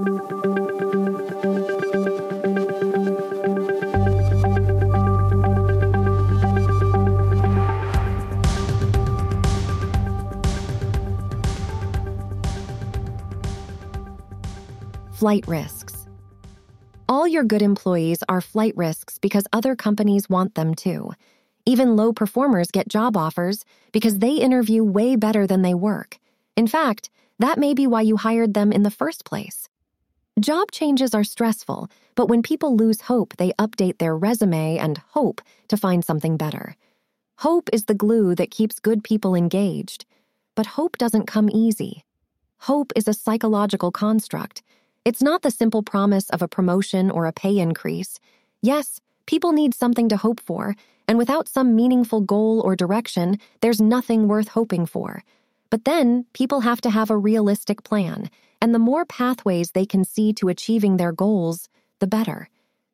Flight risks. All your good employees are flight risks because other companies want them too. Even low performers get job offers because they interview way better than they work. In fact, that may be why you hired them in the first place. Job changes are stressful, but when people lose hope, they update their resume and hope to find something better. Hope is the glue that keeps good people engaged. But hope doesn't come easy. Hope is a psychological construct. It's not the simple promise of a promotion or a pay increase. Yes, people need something to hope for, and without some meaningful goal or direction, there's nothing worth hoping for. But then, people have to have a realistic plan, and the more pathways they can see to achieving their goals, the better.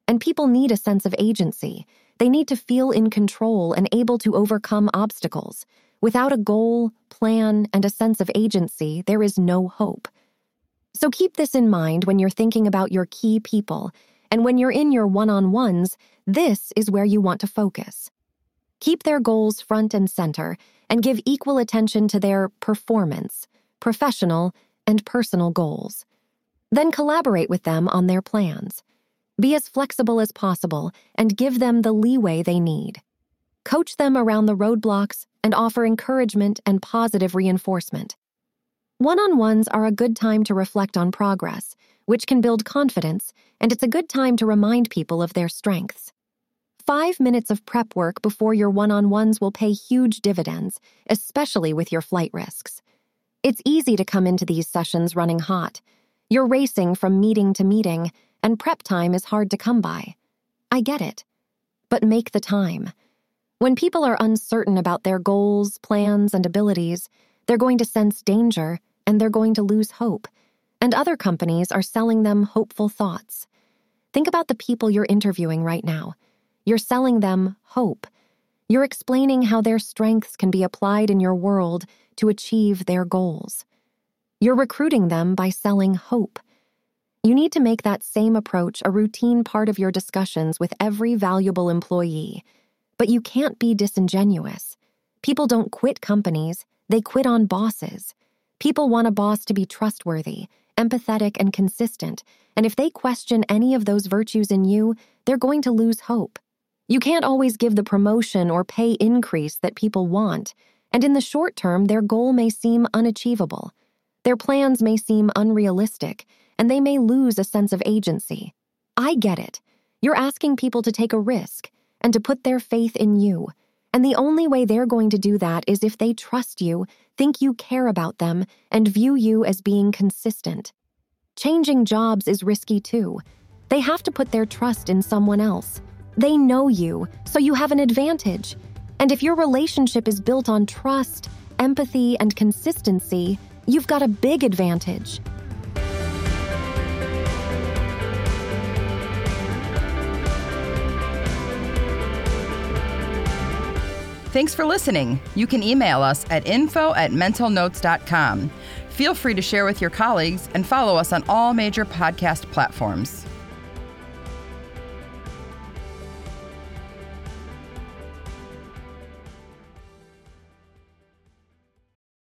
And people need a sense of agency. They need to feel in control and able to overcome obstacles. Without a goal, plan, and a sense of agency, there is no hope. So keep this in mind when you're thinking about your key people, and when you're in your one on ones, this is where you want to focus. Keep their goals front and center, and give equal attention to their performance, professional, and personal goals. Then collaborate with them on their plans. Be as flexible as possible and give them the leeway they need. Coach them around the roadblocks and offer encouragement and positive reinforcement. One on ones are a good time to reflect on progress, which can build confidence, and it's a good time to remind people of their strengths. Five minutes of prep work before your one on ones will pay huge dividends, especially with your flight risks. It's easy to come into these sessions running hot. You're racing from meeting to meeting, and prep time is hard to come by. I get it. But make the time. When people are uncertain about their goals, plans, and abilities, they're going to sense danger and they're going to lose hope. And other companies are selling them hopeful thoughts. Think about the people you're interviewing right now. You're selling them hope. You're explaining how their strengths can be applied in your world to achieve their goals. You're recruiting them by selling hope. You need to make that same approach a routine part of your discussions with every valuable employee. But you can't be disingenuous. People don't quit companies, they quit on bosses. People want a boss to be trustworthy, empathetic, and consistent, and if they question any of those virtues in you, they're going to lose hope. You can't always give the promotion or pay increase that people want, and in the short term, their goal may seem unachievable. Their plans may seem unrealistic, and they may lose a sense of agency. I get it. You're asking people to take a risk and to put their faith in you. And the only way they're going to do that is if they trust you, think you care about them, and view you as being consistent. Changing jobs is risky too. They have to put their trust in someone else. They know you, so you have an advantage. And if your relationship is built on trust, empathy, and consistency, you've got a big advantage. Thanks for listening. You can email us at info at mentalnotes.com. Feel free to share with your colleagues and follow us on all major podcast platforms.